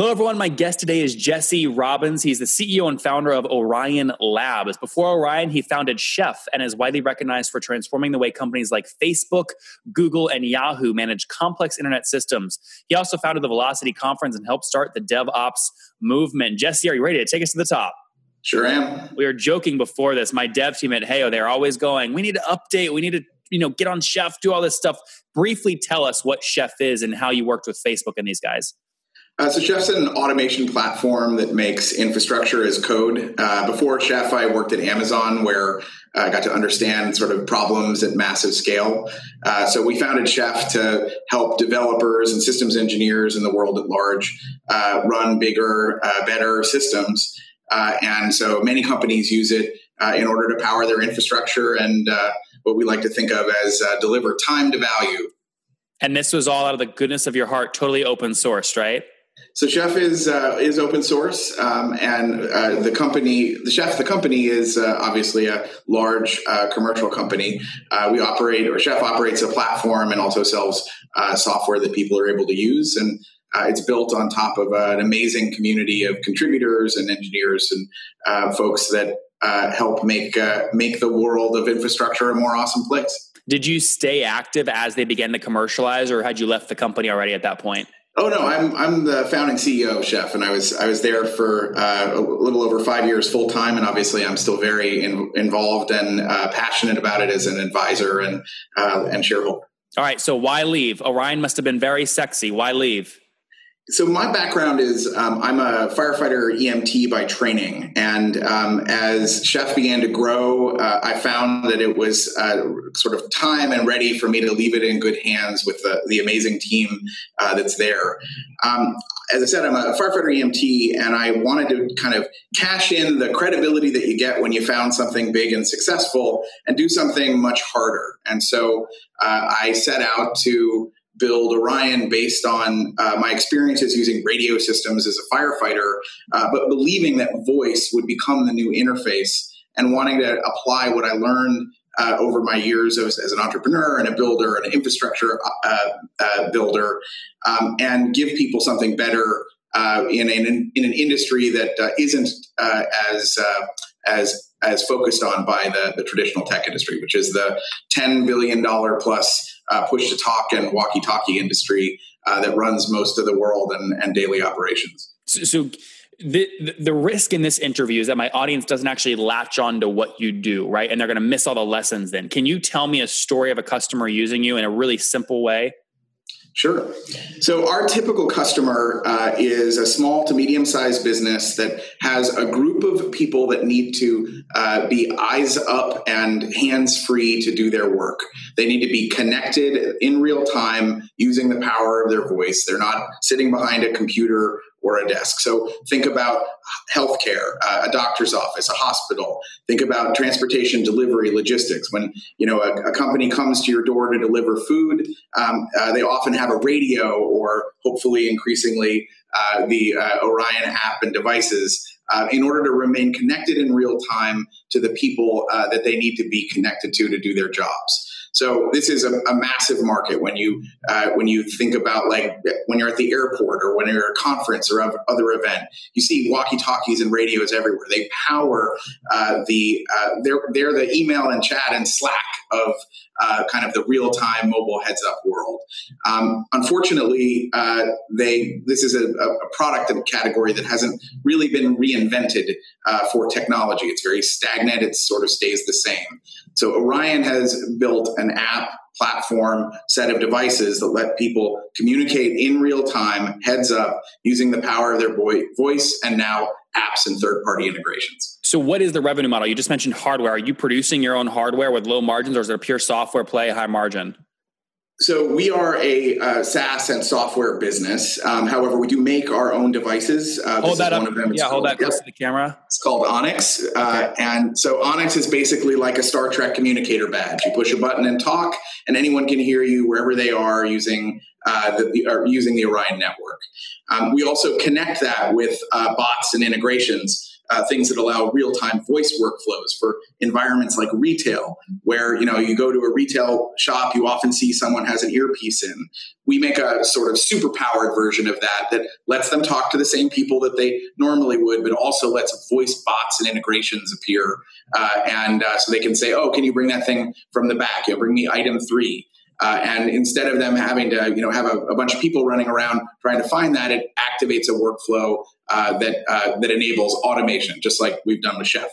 Hello, everyone. My guest today is Jesse Robbins. He's the CEO and founder of Orion Labs. Before Orion, he founded Chef and is widely recognized for transforming the way companies like Facebook, Google, and Yahoo manage complex internet systems. He also founded the Velocity Conference and helped start the DevOps movement. Jesse, are you ready to take us to the top? Sure am. We were joking before this. My dev team at Heyo, they're always going, we need to update, we need to you know get on Chef, do all this stuff. Briefly tell us what Chef is and how you worked with Facebook and these guys. Uh, so Chef's an automation platform that makes infrastructure as code. Uh, before Chef, I worked at Amazon where I got to understand sort of problems at massive scale. Uh, so we founded Chef to help developers and systems engineers in the world at large uh, run bigger, uh, better systems. Uh, and so many companies use it in order to power their infrastructure and what we like to think of as deliver time to value. And this was all out of the goodness of your heart, totally open sourced, right? So Chef is uh, is open source, um, and uh, the company, the Chef, the company is uh, obviously a large uh, commercial company. Uh, we operate, or Chef operates a platform and also sells uh, software that people are able to use, and it's built on top of an amazing community of contributors and engineers and folks that help make make the world of infrastructure a more awesome place. Did you stay active as they began to commercialize, or had you left the company already at that point? Oh no, I'm I'm the founding CEO of Chef, and I was I was there for uh, a little over five years full time, and obviously I'm still very in, involved and uh, passionate about it as an advisor and uh, and shareholder. All right, so why leave? Orion must have been very sexy. Why leave? So my background is um, I'm a firefighter EMT by training, and um, as Chef began to grow, uh, I found that it was uh, sort of time and ready for me to leave it in good hands with the, the amazing team uh, that's there. Um, as I said, I'm a firefighter EMT, and I wanted to kind of cash in the credibility that you get when you found something big and successful, and do something much harder. And so uh, I set out to build Orion based on uh, my experiences using radio systems as a firefighter, uh, but believing that voice would become the new interface and wanting to apply what I learned uh, over my years as, as, an entrepreneur and a builder and an infrastructure uh, uh, builder um, and give people something better uh, in, in, in, an industry that not as as as focused on by the, the traditional tech industry, which is the $10 billion plus uh, push to talk and walkie talkie industry uh, that runs most of the world and, and daily operations. So, so the, the risk in this interview is that my audience doesn't actually latch on to what you do, right? And they're going to miss all the lessons then. Can you tell me a story of a customer using you in a really simple way? Sure. So, our typical customer uh, is a small to medium sized business that has a group of people that need to uh, be eyes up and hands free to do their work. They need to be connected in real time using the power of their voice. They're not sitting behind a computer or a desk. So think about healthcare, uh, a doctor's office, a hospital. Think about transportation, delivery, logistics. When you know a, a company comes to your door to deliver food, um, uh, they often have a radio or hopefully increasingly uh, the uh, Orion app and devices. Uh, in order to remain connected in real time to the people uh, that they need to be connected to to do their jobs. So this is a, a massive market when you uh, when you think about like when you're at the airport or when you're at a conference or other event. You see walkie talkies and radios everywhere. They power uh, the uh, they're they're the email and chat and Slack of uh, kind of the real time mobile heads up world. Um, unfortunately, uh, they this is a, a product category that hasn't really been reinvented uh, for technology. It's very stagnant. It sort of stays the same. So Orion has built an app platform set of devices that let people communicate in real time, heads up, using the power of their voice and now apps and third party integrations. So, what is the revenue model? You just mentioned hardware. Are you producing your own hardware with low margins, or is it a pure software play, high margin? So we are a uh, SaaS and software business. Um, however, we do make our own devices. Uh, hold that up. yeah, hold that close to the camera. It's called Onyx, uh, okay. and so Onyx is basically like a Star Trek communicator badge. You push a button and talk, and anyone can hear you wherever they are using uh, the, or using the Orion network. Um, we also connect that with uh, bots and integrations uh, things that allow real-time voice workflows for environments like retail where you know you go to a retail shop you often see someone has an earpiece in. We make a sort of super powered version of that that lets them talk to the same people that they normally would but also lets voice bots and integrations appear uh, and uh, so they can say oh can you bring that thing from the back? You know, bring me item three. Uh, and instead of them having to, you know, have a, a, bunch of people running around trying to find that, it activates a workflow uh, that uh, that enables automation, just like we've done with Chef.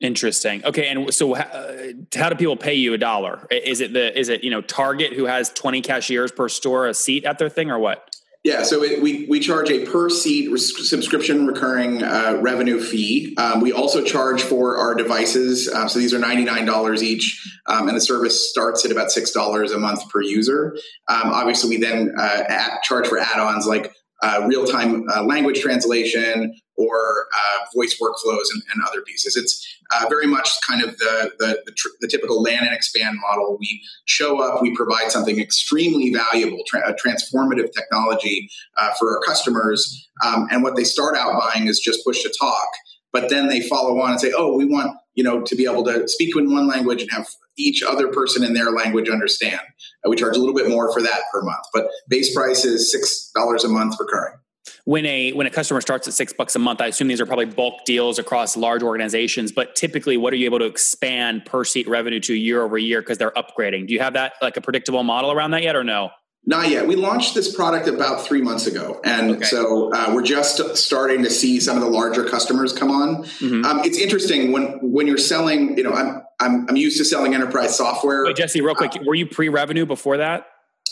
Interesting. Okay, and so uh, how do people pay you a dollar? Is it the is it you know Target who has twenty cashiers per store a seat at their thing or what? Yeah, so it, we we charge a per seat res- subscription recurring uh, revenue fee. Um, we also charge for our devices. Um, so these are ninety nine dollars each, um, and the service starts at about six dollars a month per user. Um, obviously, we then uh, at, charge for add ons like uh, real time uh, language translation or uh, voice workflows and, and, other pieces. It's uh, very much kind of the, the, the, tr- the, typical land and expand model. We show up, we provide something extremely valuable, tra- transformative technology uh, for our customers. Um, and what they start out buying is just push to talk. But then they follow on and say, oh, we want you know to be able to speak in one language and have each other person in their language understand. Uh, we charge a little bit more for that per month, but base price is six dollars a month recurring. When a when a customer starts at six bucks a month i assume these are probably bulk deals across large organizations but typically what are you able to expand per seat revenue to year over year because they're upgrading? Do you have that like a predictable model around that yet or no not yet. We launched this product about three months ago, and okay. so uh, we're just starting to see some of the larger customers come on. Mm-hmm. Um, it's interesting when when you're selling. You know, I'm I'm, I'm used to selling enterprise software. Wait, Jesse, real quick, uh, were you pre-revenue before that?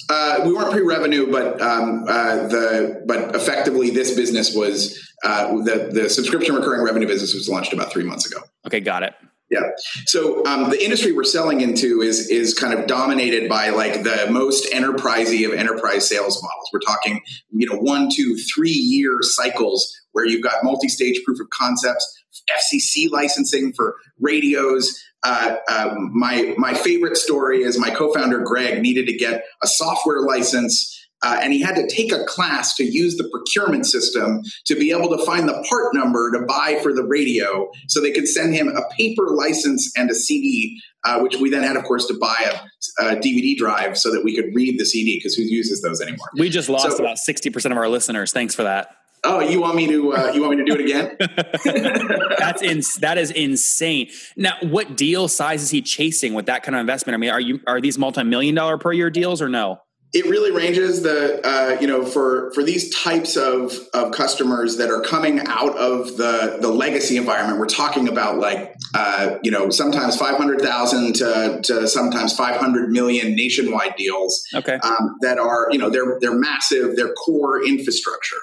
Uh, we weren't pre-revenue, but um, uh, the but effectively this business was uh, the the subscription recurring revenue business was launched about three months ago. Okay, got it. Yeah. So um, the industry we're selling into is is kind of dominated by like the most enterprisey of enterprise sales models. We're talking, you know, one, two, three year cycles where you've got multi-stage proof of concepts, FCC licensing for radios, uh, um, my my favorite story is my co-founder Greg needed to get a software license. Uh, and he had to take a class to use the procurement system to be able to find the part number to buy for the radio so they could send him a paper license and a CD, uh, which we then had, of course, to buy a, a DVD drive so that we could read the CD because who uses those anymore? We just lost so, about 60% of our listeners. Thanks for that. Oh, you want me to? Uh, you want me to do it again? That's in, that is insane. Now, what deal size is he chasing with that kind of investment? I mean, are you are these multi million dollar per year deals or no? It really ranges the uh, you know for for these types of of customers that are coming out of the the legacy environment. We're talking about like uh, you know sometimes five hundred thousand to, to sometimes five hundred million nationwide deals. Okay, um, that are you know they're they're massive. They're core infrastructure.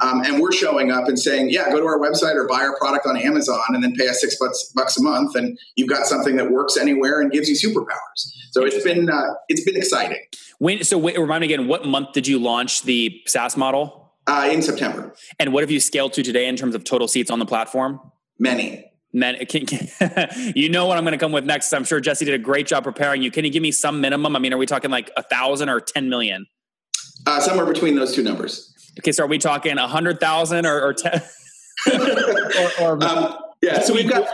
Um, and we're showing up and saying, yeah, go to our website or buy our product on Amazon and then pay us six bucks, bucks a month. And you've got something that works anywhere and gives you superpowers. So it's been, uh, it's been exciting. When, so wait, remind me again, what month did you launch the SaaS model? Uh, in September. And what have you scaled to today in terms of total seats on the platform? Many. Men, can, can, you know what I'm going to come with next. I'm sure Jesse did a great job preparing you. Can you give me some minimum? I mean, are we talking like a thousand or 10 million? Uh, somewhere between those two numbers. Okay, so are we talking a hundred thousand or, or ten? or, or um, yeah, so we've got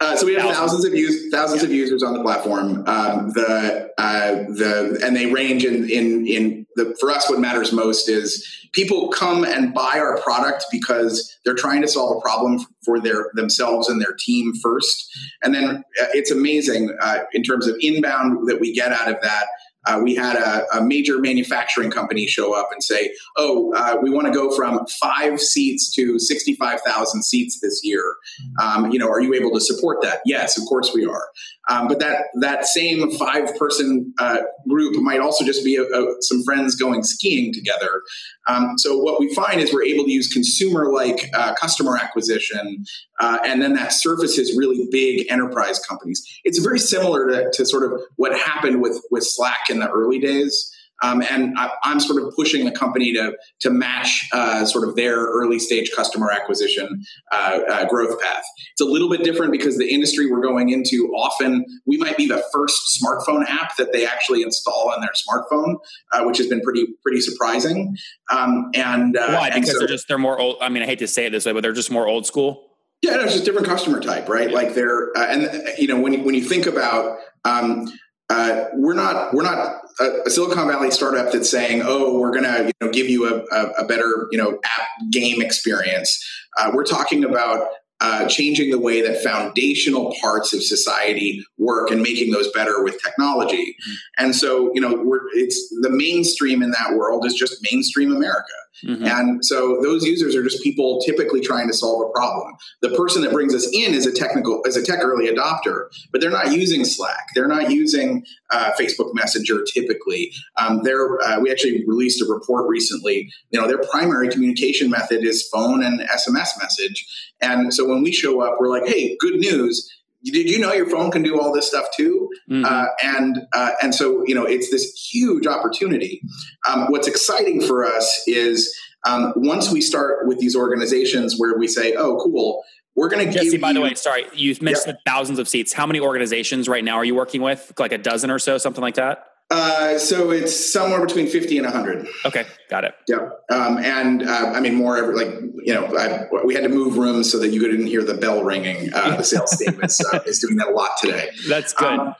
uh, so we have thousands, thousands of use, thousands yeah. of users on the platform. Um, the uh, the and they range in in in the for us. What matters most is people come and buy our product because they're trying to solve a problem for their themselves and their team first, and then uh, it's amazing uh, in terms of inbound that we get out of that uh, we had a, a, major manufacturing company show up and say, "Oh, uh, we want to go from five seats to sixty-five thousand seats this year. Um, you know, are you able to support that?" Yes, of course we are. Um, but that that same five-person uh, group might also just be a, a, some friends going skiing together. Um, so what we find is we're able to use consumer-like uh, customer acquisition, uh, and then that surfaces really big enterprise companies. It's very similar to, to sort of what happened with with Slack in the early days. Um, and I, am sort of pushing the company to to match uh, sort of their early stage customer acquisition uh, uh, growth path. It's a little bit different because the industry we're going into often we might be the first smartphone app that they actually install on their smartphone, uh, which has been pretty pretty surprising. Um, and uh, why? Because so, they're just they're more old. I mean, I hate to say it this way, but they're just more old school. Yeah, no, it's just different customer type, right? Like they're uh, and you know when you, when you think about um, uh, we're not we're not a, a, Silicon Valley startup that's saying, "Oh, we're going to you know give you a, a, a, better you know app game experience." Uh, we're talking about uh, changing the way that foundational parts of society work and making those better with technology. Mm-hmm. And so, you know, we're, it's the mainstream in that world is just mainstream America. Mm-hmm. And so those users are just people typically trying to solve a problem. The person that brings us in is a technical, as a tech early adopter, but they're not using Slack. They're not using uh, Facebook Messenger typically. Um, they're, uh, we actually released a report recently. You know, their primary communication method is phone and SMS message. And so when we show up, we're like, hey, good news did you know your phone can do all this stuff too? Mm-hmm. Uh, and uh, and so you know it's this huge opportunity. Um, what's exciting for us is um, once we start with these organizations where we say, oh, cool. We're going to give. Jesse. by you, the way, sorry, you mentioned thousands of seats. How many organizations right now are you working with? Like a dozen or so, something like that. Uh, so it's somewhere between 50 and 100. Okay, got it. Yeah. Um, and uh, I mean, more like, you know, I, we had to move rooms so that you couldn't hear the bell ringing. Uh, the sales team is, uh, is doing that a lot today. That's good. Um,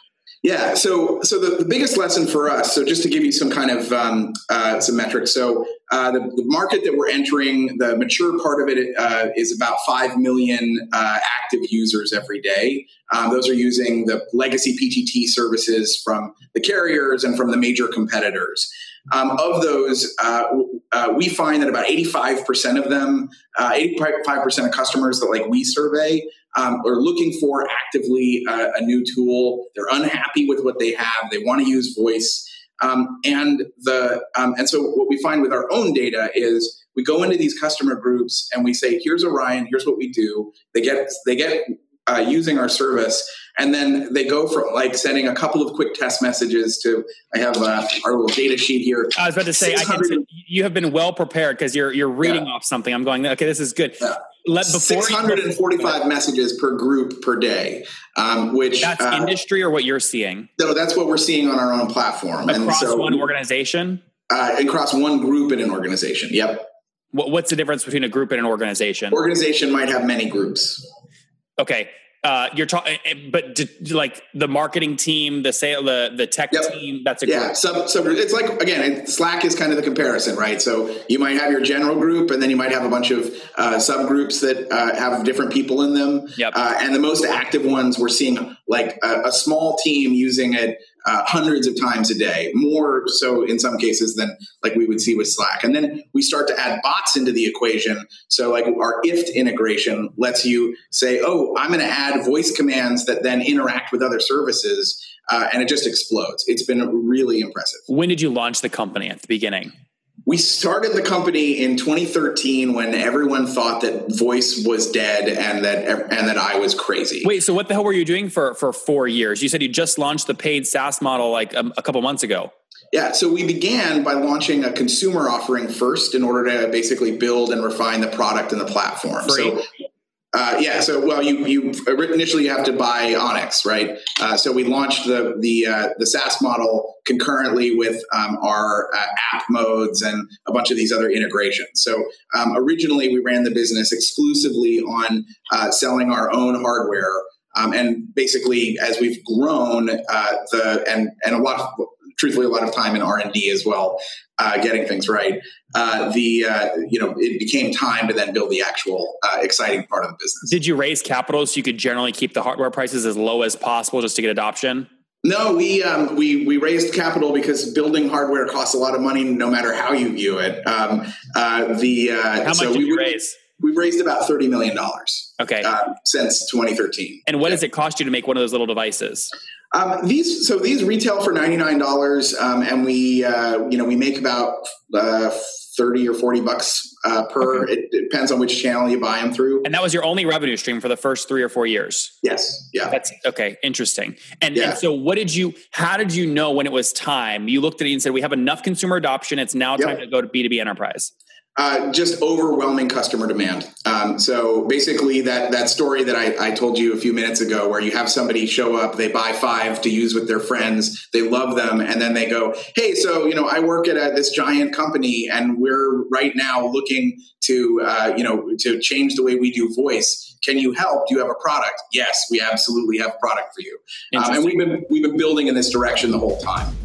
yeah. So, so the, the biggest lesson for us. So, just to give you some kind of um, uh, some metrics. So, uh, the, the, market that we're entering, the mature part of it uh, is about five million uh, active users every day. Um, those are using the legacy PTT services from the carriers and from the major competitors. Um, of those, uh, uh, we find that about 85% of them, 85% of customers that like we survey um, are looking for actively a new tool. They're unhappy with what they have. They want to use voice. Um, and the um, and so what we find with our own data is we go into these customer groups and we say, "Here's Orion. Here's what we do." They get they get uh, using our service, and then they go from like sending a couple of quick test messages to I have uh, our little data sheet here. I was about to say, I can, you have been well prepared because you're you're reading yeah. off something. I'm going, okay, this is good. Yeah let before 645 you, messages per group per day um, which that's uh, industry or what you're seeing? No that's what we're seeing on our own platform. Across so, one organization? Uh, across one group in an organization yep. What, what's the difference between a group and an organization? Organization might have many groups. Okay uh, you're talking, eh, eh, but like the marketing team, the sale, the the tech yep. team. That's a yeah. So, so it's like again, Slack is kind of the comparison, right? So you might have your general group, and then you might have a bunch of uh, subgroups that uh, have different people in them. Yep. Uh, and the most active ones, we're seeing like a, a small team using it uh, hundreds of times a day, more so in some cases than like we would see with Slack. And then we start to add bots into the equation. So like our IFTTT integration lets you say, oh, I'm going to add voice commands that then interact with other services. Uh, and it just explodes. It's been really impressive. When did you launch the company at the beginning? We started the company in 2013 when everyone thought that voice was dead and that and that I was crazy. Wait, so what the hell were you doing for for 4 years? You said you just launched the paid SaaS model like a, a couple months ago. Yeah, so we began by launching a consumer offering first in order to basically build and refine the product and the platform. Free. So uh, yeah. So, well, you you initially you have to buy Onyx, right? Uh, so we launched the the uh, the SaaS model concurrently with um, our uh, app modes and a bunch of these other integrations. So um, originally we ran the business exclusively on uh, selling our own hardware. Um, and basically, as we've grown, uh, the and and a lot of truthfully a lot of time in r&d as well uh, getting things right uh, the uh, you know it became time to then build the actual uh, exciting part of the business did you raise capital so you could generally keep the hardware prices as low as possible just to get adoption No, we um, we we raised capital because building hardware costs a lot of money, no matter how you view it. Um, uh, the uh, how much so did we, you raise? We've raised about thirty million dollars. Okay, since 2013. And what does it cost you to make one of those little devices? Um, these so these retail for ninety nine dollars, um, and we uh, you know we make about uh, thirty or forty bucks uh, per. Okay. It, it, depends on which channel you buy them through. And that was your only revenue stream for the first three or four years. Yes. Yeah. That's okay. Interesting. And, yeah. and so, what did you? How did you know when it was time? You looked at it and said, "We have enough consumer adoption. It's now time yep. to go to B two B enterprise." Uh, just overwhelming customer demand. Um, so basically, that that story that I, I, told you a few minutes ago, where you have somebody show up, they buy five to use with their friends, they love them, and then they go, "Hey, so you know, I work at a, this giant company, and we're right now looking to uh, you know to change the way we do voice. Can you help? Do you have a product? Yes, we absolutely have a product for you, um, and we've been we've been building in this direction the whole time.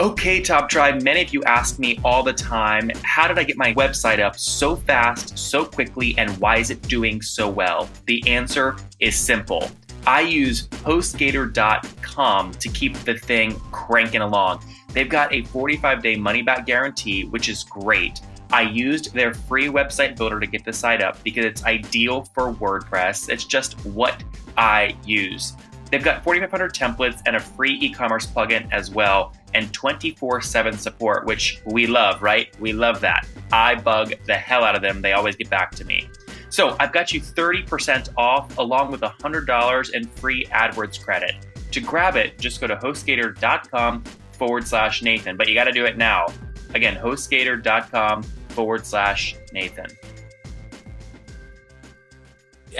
Okay, Top Tribe, many of you ask me all the time how did I get my website up so fast, so quickly, and why is it doing so well? The answer is simple. I use HostGator.com to keep the thing cranking along. They've got a 45 day money back guarantee, which is great. I used their free website builder to get the site up because it's ideal for WordPress. It's just what I use. They've got 4,500 templates and a free e commerce plugin as well, and 24 7 support, which we love, right? We love that. I bug the hell out of them. They always get back to me. So I've got you 30% off along with $100 in free AdWords credit. To grab it, just go to hostgator.com forward slash Nathan, but you got to do it now. Again, hostgator.com forward slash Nathan.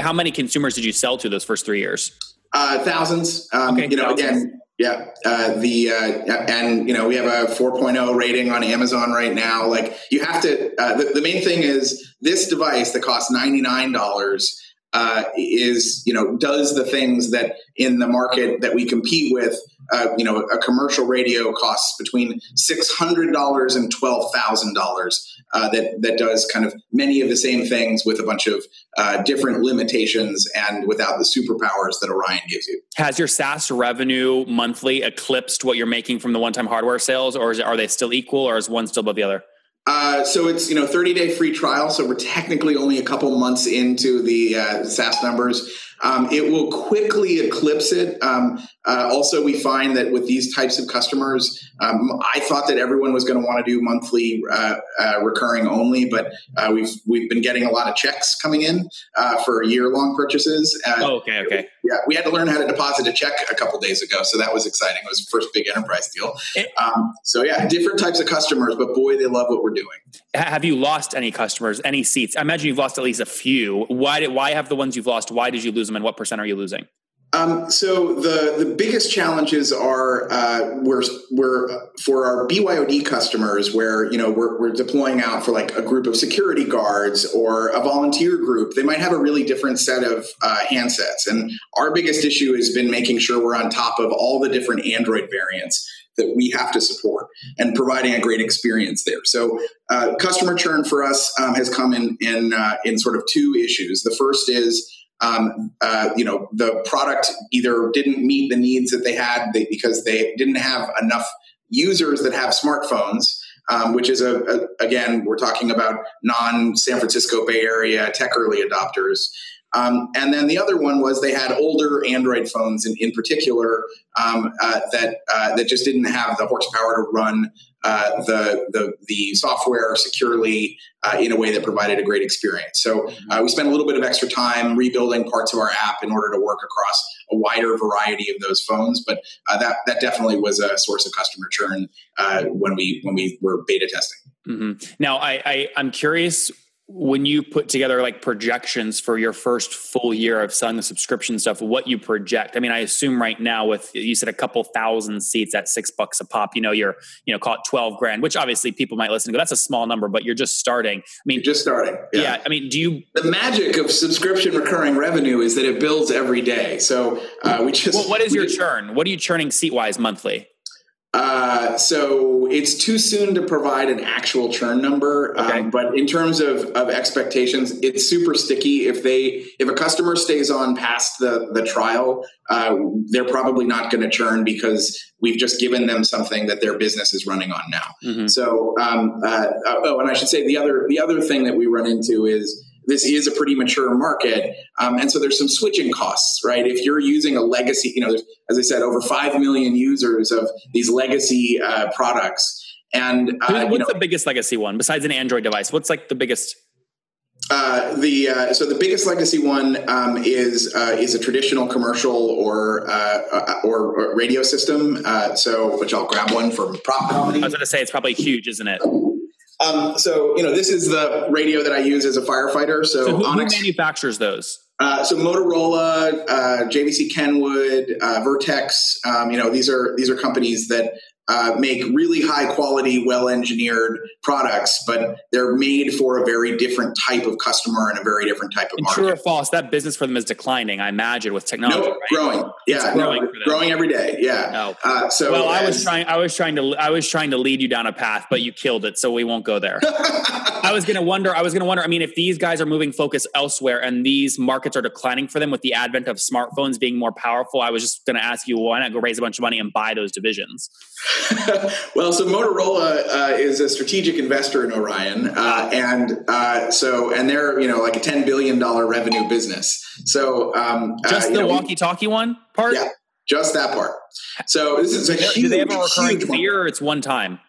How many consumers did you sell to those first three years? Uh, thousands. Um, okay, you know, thousands. again, yeah. Uh, the uh, and you know we have a 4.0 rating on Amazon right now. Like you have to. Uh, the, the main thing is this device that costs ninety nine dollars uh, is you know does the things that in the market that we compete with uh, you know a commercial radio costs between six hundred dollars and twelve thousand uh, dollars that that does kind of many of the same things with a bunch of uh, different limitations and without the superpowers that Orion gives you. Has your SaaS revenue monthly eclipsed what you're making from the one time hardware sales, or is, are they still equal, or is one still above the other? Uh, so it's you know 30 day free trial. So we're technically only a couple months into the uh, SaaS numbers. Um, it will quickly eclipse it. Um, uh, also, we find that with these types of customers, um, I thought that everyone was going to want to do monthly uh, uh, recurring only, but uh, we've we've been getting a lot of checks coming in uh, for year long purchases. Uh, oh, okay, okay. Yeah, we had to learn how to deposit a check a couple days ago, so that was exciting. It was the first big enterprise deal. Um, so yeah, different types of customers, but boy, they love what we're doing. Have you lost any customers, any seats? I imagine you've lost at least a few. Why did why have the ones you've lost? Why did you lose them, and what percent are you losing? Um, so the the biggest challenges are uh, we're, we're for our BYOD customers where you know we're, we're deploying out for like a group of security guards or a volunteer group. They might have a really different set of uh, handsets, and our biggest issue has been making sure we're on top of all the different Android variants that we have to support and providing a great experience there. So, uh, customer churn for us um, has come in in uh, in sort of two issues. The first is um, uh, you know the product either didn't meet the needs that they had because they didn't have enough users that have smartphones. Um, which is a, a, again we're talking about non San Francisco Bay Area tech early adopters, um, and then the other one was they had older Android phones in, in particular um, uh, that uh, that just didn't have the horsepower to run uh, the, the, the software securely uh, in a way that provided a great experience. So uh, we spent a little bit of extra time rebuilding parts of our app in order to work across a wider variety of those phones. But uh, that that definitely was a source of customer churn when we when we were beta testing. Mm-hmm. Now I, I I'm curious when you put together like projections for your first full year of selling the subscription stuff what you project i mean i assume right now with you said a couple thousand seats at six bucks a pop you know you're you know call it 12 grand which obviously people might listen to go, that's a small number but you're just starting i mean you're just starting yeah. yeah. i mean do you the magic of subscription recurring revenue is that it builds every day so uh, we just well, what is your just, churn what are you churning seat wise monthly Uh, so it's too soon to provide an actual churn number. Um, Okay. Um, but in terms of, of expectations, it's super sticky. If they if a customer stays on past the the trial, uh, they're probably not going to churn because we've just given them something that their business is running on now. Mhm. So, um, uh, oh, and I should say the other the other thing that we run into is this is a pretty mature market, um, and so there's some switching costs, right? If you're using a legacy, you know, there's, as I said, over five million users of these legacy uh, products, and uh, What's you know, the biggest legacy one besides an Android device? What's like the biggest? uh, the uh, so the biggest legacy one um, is uh, is a traditional commercial or uh, uh, or, or radio system. Uh, so, which I'll grab one from prop comedy. I was going to say it's probably huge, isn't it? Um, so you know, this is the radio that I use as a firefighter. So, So who, who Onyx, manufactures those? uh, so Motorola, uh, JVC Kenwood, uh, Vertex. Um, you know, these are these are companies that uh, make really high quality, well engineered products, but they're made for a very different type of customer and a very different type of And market. true or false, that business for them is declining. I imagine with technology. Nope, right? growing. Yeah, growing no, growing every day. Yeah. No. Uh, so well, I was trying. I was trying to. I was trying to lead you down a path, but you killed it. So we won't go there. I was going to wonder. I was going to wonder. I mean, if these guys are moving focus elsewhere and these markets are declining for them with the advent of smartphones being more powerful, I was just going to ask you, why not go raise a bunch of money and buy those divisions? well, so Motorola uh, is a strategic investor in Orion, uh, and uh, so and they're you know like a ten billion dollar revenue business. So um, uh, Just the walkie-talkie one part. Yeah, just that part. So this is a Do huge, they have a recurring fee or it's one time?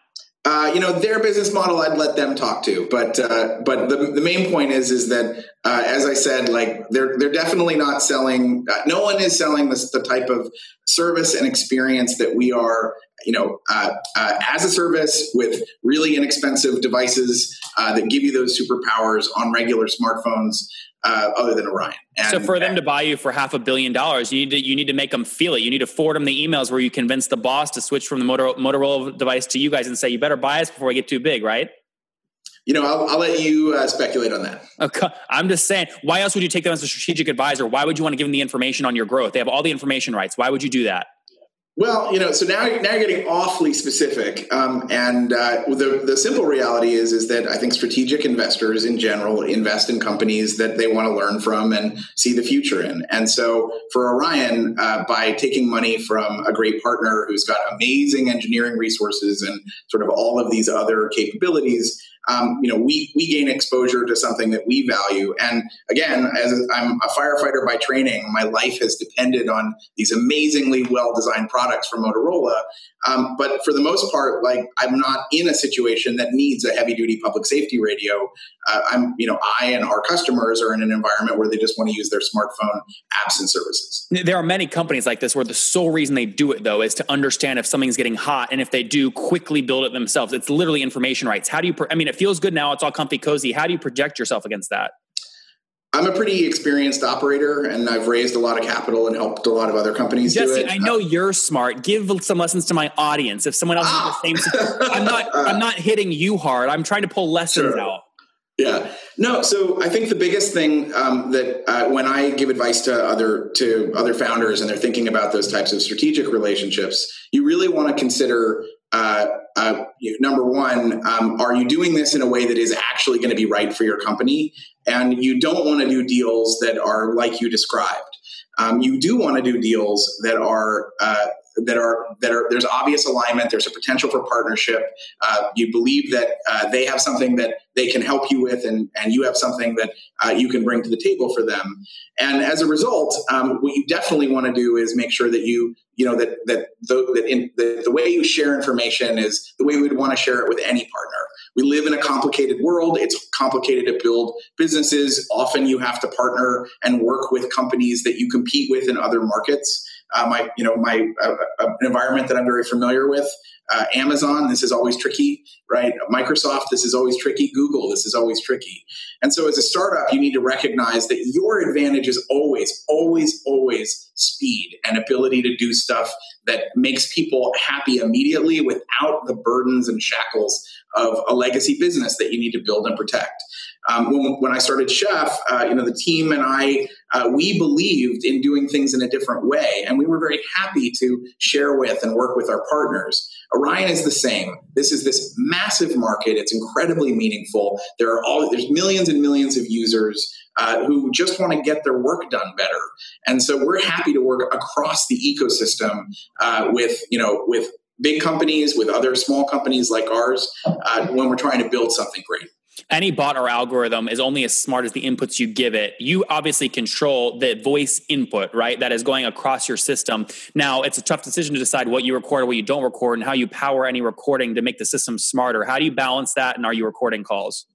Uh, you know their business model. I'd let them talk to, but uh, but the, the main point is is that uh, as I said, like they're they're definitely not selling. Uh, no one is selling this the type of service and experience that we are. You know, uh, uh, as a service with really inexpensive devices that give you those superpowers on regular smartphones, uh, other than Orion. And, so for them to buy you for half a billion dollars, you need to you need to make them feel it. You need to forward them the emails where you convince the boss to switch from the Motor, Motorola device to you guys and say you better buy us before we get too big, right? you know, I'll, I'll let you uh, speculate on that. Okay. I'm just saying, why else would you take them as a strategic advisor? Why would you want to give them the information on your growth? They have all the information rights. Why would you do that? Well, you know, so now now you're getting awfully specific, um, and uh, the the simple reality is is that I think strategic investors in general invest in companies that they want to learn from and see the future in. And so for Orion, uh, by taking money from a great partner who's got amazing engineering resources and sort of all of these other capabilities. Um, you know, we we gain exposure to something that we value, and again, as I'm a firefighter by training, my life has depended on these amazingly well designed products from Motorola. Um, but for the most part, like I'm not in a situation that needs a heavy duty public safety radio. Uh, I'm, you know, I and our customers are in an environment where they just want to use their smartphone apps and services. There are many companies like this where the sole reason they do it though is to understand if something's getting hot and if they do quickly build it themselves. It's literally information rights. How do you? I mean, it feels good now. It's all comfy, cozy. How do you project yourself against that? I'm a pretty experienced operator, and I've raised a lot of capital and helped a lot of other companies do Jesse. I know you're smart. Give some lessons to my audience. If someone else is the same, I'm not. I'm not hitting you hard. I'm trying to pull lessons Sure. out. Yeah, no. So I think the biggest thing um, that uh, when I give advice to other to other founders and they're thinking about those types of strategic relationships, you really want to consider. Uh, uh, number one, um, are you doing this in a way that is actually going to be right for your company? And you don't want to do deals that are like you described. Um, you do want to do deals that are uh, that are that are there's obvious alignment. There's a potential for partnership. Uh, you believe that uh, they have something that they can help you with, and and you have something that uh, you can bring to the table for them. And as a result, um, what you definitely want to do is make sure that you you know that that the, that in, the, the way you share information is the way we'd want to share it with any partner. We live in a complicated world. It's complicated to build businesses. Often you have to partner and work with companies that you compete with in other markets. Uh, my, you know, my uh, uh, environment that I'm very familiar with. Uh, Amazon, this is always tricky, right? Microsoft, this is always tricky. Google, this is always tricky. And so, as a startup, you need to recognize that your advantage is always, always, always speed and ability to do stuff that makes people happy immediately without the burdens and shackles of a legacy business that you need to build and protect. Um, when, when, I started Chef, uh, you know, the team and I, uh, we believed in doing things in a different way, and we were very happy to share with and work with our partners. Orion is the same. This is this massive market. It's incredibly meaningful. There are all there's millions and millions of users uh, who just want to get their work done better, and so we're happy to work across the ecosystem uh, with you know with big companies, with other small companies like ours, uh, when we're trying to build something great any bot or algorithm is only as smart as the inputs you give it. You obviously control the voice input, right? That is going across your system. Now, it's a tough decision to decide what you record or what you don't record and how you power any recording to make the system smarter. How do you balance that? And are you recording calls?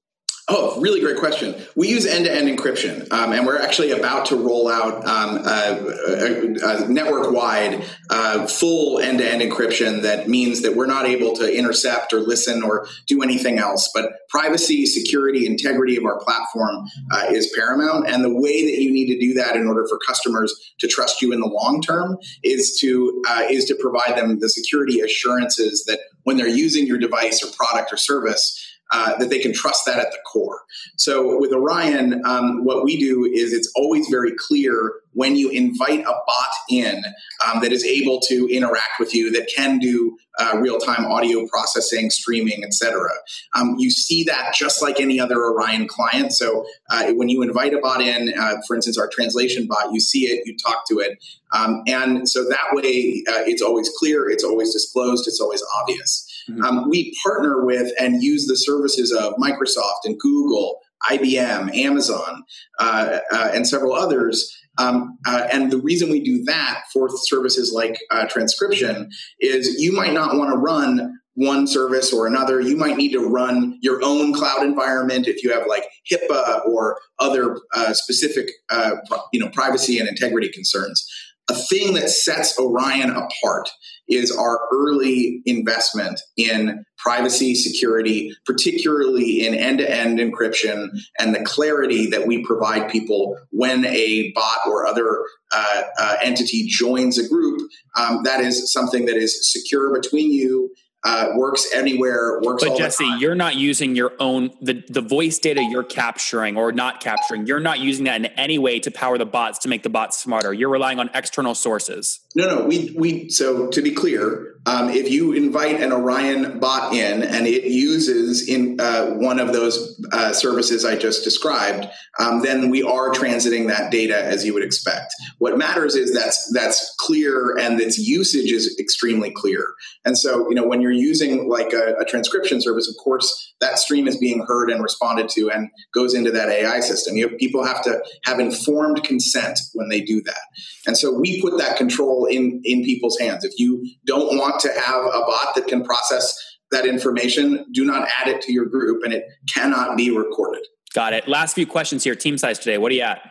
Oh, really great question. We use end-to-end encryption, um, and we're actually about to roll out um, a, a, a network-wide uh, full end-to-end encryption. That means that we're not able to intercept or listen or do anything else. But privacy, security, integrity of our platform uh, is paramount, and the way that you need to do that in order for customers to trust you in the long term is to uh, is to provide them the security assurances that when they're using your device or product or service uh, that they can trust that at the core. So with Orion, um, what we do is it's always very clear when you invite a bot in um, that is able to interact with you, that can do uh, real-time audio processing, streaming, etc. Um, you see that just like any other Orion client. So uh, when you invite a bot in, uh, for instance, our translation bot, you see it, you talk to it, um, and so that way uh, it's always clear, it's always disclosed, it's always obvious. Mm-hmm. Um, we partner with and use the services of Microsoft and Google, IBM, Amazon, uh, uh, and several others. Um, uh, and the reason we do that for services like uh, transcription is you might not want to run one service or another. You might need to run your own cloud environment if you have like HIPAA or other uh, specific, uh, you know, privacy and integrity concerns a thing that sets Orion apart is our early investment in privacy, security, particularly in end to end encryption, and the clarity that we provide people when a bot or other uh, uh, entity joins a group. Um, that is something that is secure between you uh, works anywhere, works. But Jesse, you're not using your own the the voice data you're capturing or not capturing. You're not using that in any way to power the bots to make the bots smarter. You're relying on external sources. No, no. We we so to be clear, um, if you invite an Orion bot in and it uses in uh, one of those uh, services I just described, um, then we are transiting that data as you would expect. What matters is that's that's clear and its usage is extremely clear. And so you know when you're using like a, a, transcription service, of course, that stream is being heard and responded to and goes into that AI system. You have, people have to have informed consent when they do that. And so we put that control in, in people's hands. If you don't want to have a bot that can process that information, do not add it to your group and it cannot be recorded. Got it. Last few questions here. Team size today. What are you at?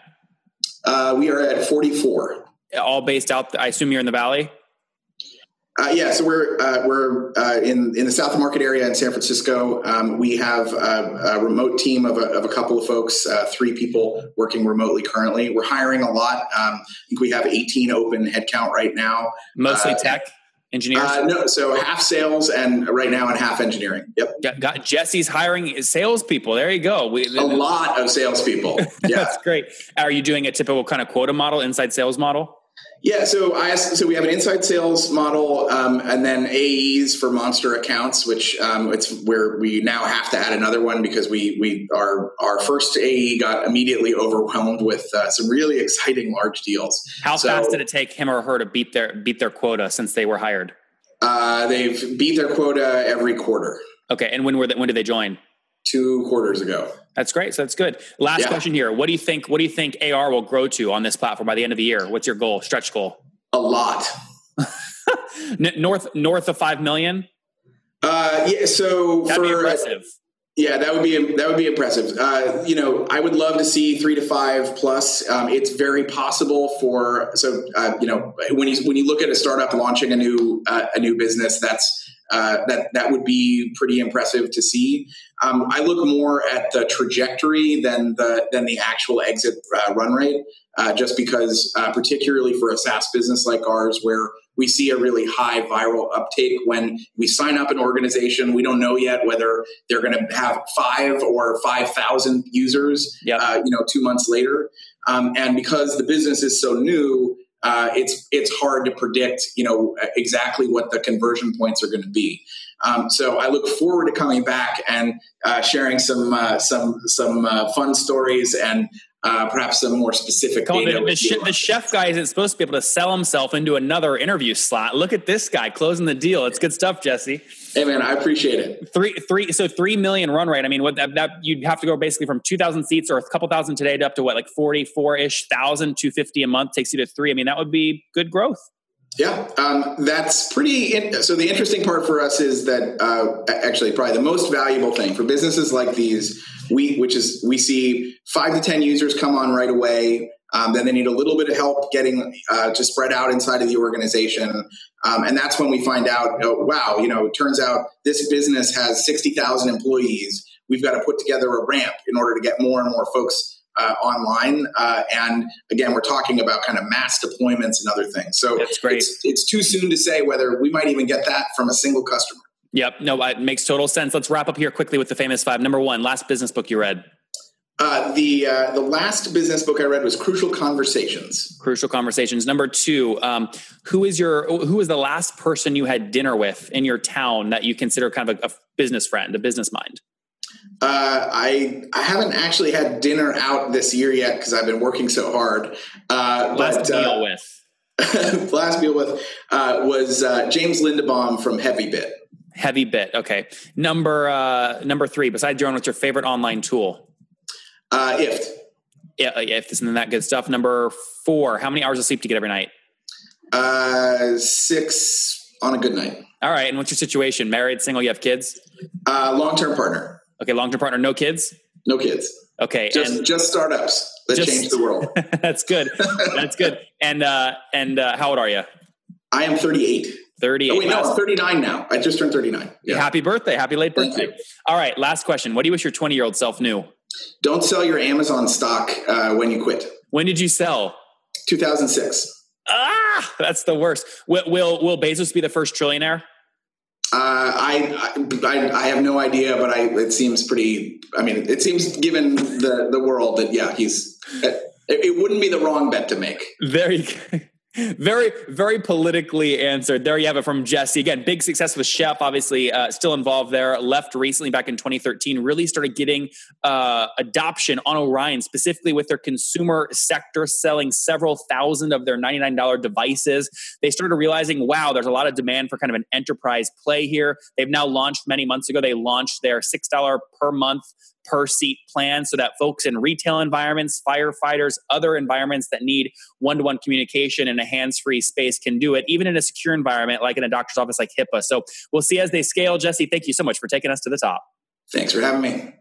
Uh, we are at 44. All based out, I assume you're in the Valley? Uh, yeah, so we're uh, we're uh, in in the South Market area in San Francisco. Um, we have a, a, remote team of a, of a couple of folks, uh, three people working remotely currently. We're hiring a lot. Um, I think we have 18 open headcount right now. Mostly uh, tech engineers. Uh, no, so half sales and right now and half engineering. Yep. Got, got Jesse's hiring salespeople. There you go. We, a lot of salespeople. Yeah, that's great. Are you doing a typical kind of quota model, inside sales model? Yeah, so I so we have an inside sales model, um, and then AEs for monster accounts, which um, it's where we now have to add another one because we we our our first AE got immediately overwhelmed with uh, some really exciting large deals. How so, fast did it take him or her to beat their beat their quota since they were hired? Uh, they've beat their quota every quarter. Okay, and when were they, when did they join? Two quarters ago. That's great. So that's good. Last yeah. question here. What do you think? What do you think AR will grow to on this platform by the end of the year? What's your goal? Stretch goal? A lot. north north of five million. Uh, yeah. So that'd for, be impressive. Yeah, that would be that would be impressive. Uh, you know, I would love to see three to five plus. Um, it's very possible for so uh, you know when you when you look at a startup launching a new uh, a new business, that's uh, that that would be pretty impressive to see. Um, I look more at the trajectory than the than the actual exit uh, run rate, uh, just because, uh, particularly for a SaaS business like ours, where we see a really high viral uptake when we sign up an organization. We don't know yet whether they're going to have five or 5,000 users, yep. uh, you know, two months later. Um, and because the business is so new, uh, it's it's hard to predict, you know, exactly what the conversion points are going to be. Um, so I look forward to coming back and uh, sharing some uh, some some uh, fun stories and uh, perhaps some more specific Come data. On, the, the, the, chef guy isn't supposed to be able to sell himself into another interview slot. Look at this guy closing the deal. It's good stuff, Jesse. Hey man, I appreciate it. Three, three. So three million run rate. I mean, what that, that you'd have to go basically from two thousand seats or a couple thousand today to up to what like forty four ish thousand, two fifty a month takes you to three. I mean, that would be good growth. Yeah, um, that's pretty. In- so the interesting part for us is that uh, actually probably the most valuable thing for businesses like these, we which is we see five to ten users come on right away. Um, then they need a little bit of help getting uh, to spread out inside of the organization, um, and that's when we find out, oh, wow, you know, it turns out this business has sixty thousand employees. We've got to put together a ramp in order to get more and more folks uh, online. Uh, and again, we're talking about kind of mass deployments and other things. So That's great. It's, it's too soon to say whether we might even get that from a single customer. Yep. No, it makes total sense. Let's wrap up here quickly with the famous five. Number one, last business book you read. Uh, the uh, the last business book I read was Crucial Conversations. Crucial Conversations. Number two, um, who is your who is the last person you had dinner with in your town that you consider kind of a, a business friend, a business mind? Uh, I I haven't actually had dinner out this year yet because I've been working so hard. Uh, last but, meal uh, with last meal with uh, was uh, James Lindenbaum from HeavyBit. Heavy Bit. Okay. Number uh, number three. Besides your own, what's your favorite online tool? Uh, IFTTT. Yeah, IFTTT isn't that good stuff. Number four. How many hours of sleep do you get every night? Uh, six on a good night. All right. And what's your situation? Married, single? You have kids? Uh, long term partner. Okay, long term partner, no kids. No kids. Okay, just and just startups that just, change the world. that's good. That's good. And uh, and uh, how old are you? I am 38. 38. Oh, wait, no, I'm 39 now. I just turned 39. Yeah. Happy birthday. Happy late birthday. All right, last question. What do you wish your 20 year old self knew? Don't sell your Amazon stock uh, when you quit. When did you sell? 2006. Ah, that's the worst. Will, will, will Bezos be the first trillionaire? Uh, I, I I have no idea, but I it seems pretty. I mean, it seems given the the world that yeah, he's. It, it wouldn't be the wrong bet to make. Very very very politically answered. There you have it from jesse. Again big success with chef obviously uh, still involved there. Left recently back in 2013 really started getting uh, adoption on orion specifically with their consumer sector selling several thousand of their $99 devices. They started realizing wow there's a lot of demand for kind of an enterprise play here. They've now launched many months ago they launched their $6 per month per seat plan so that folks in retail environments, firefighters, other environments that need one to one communication in a hands free space can do it, even in a secure environment like in a doctor's office like HIPAA. So we'll see as they scale. Jesse, thank you so much for taking us to the top. Thanks for having me.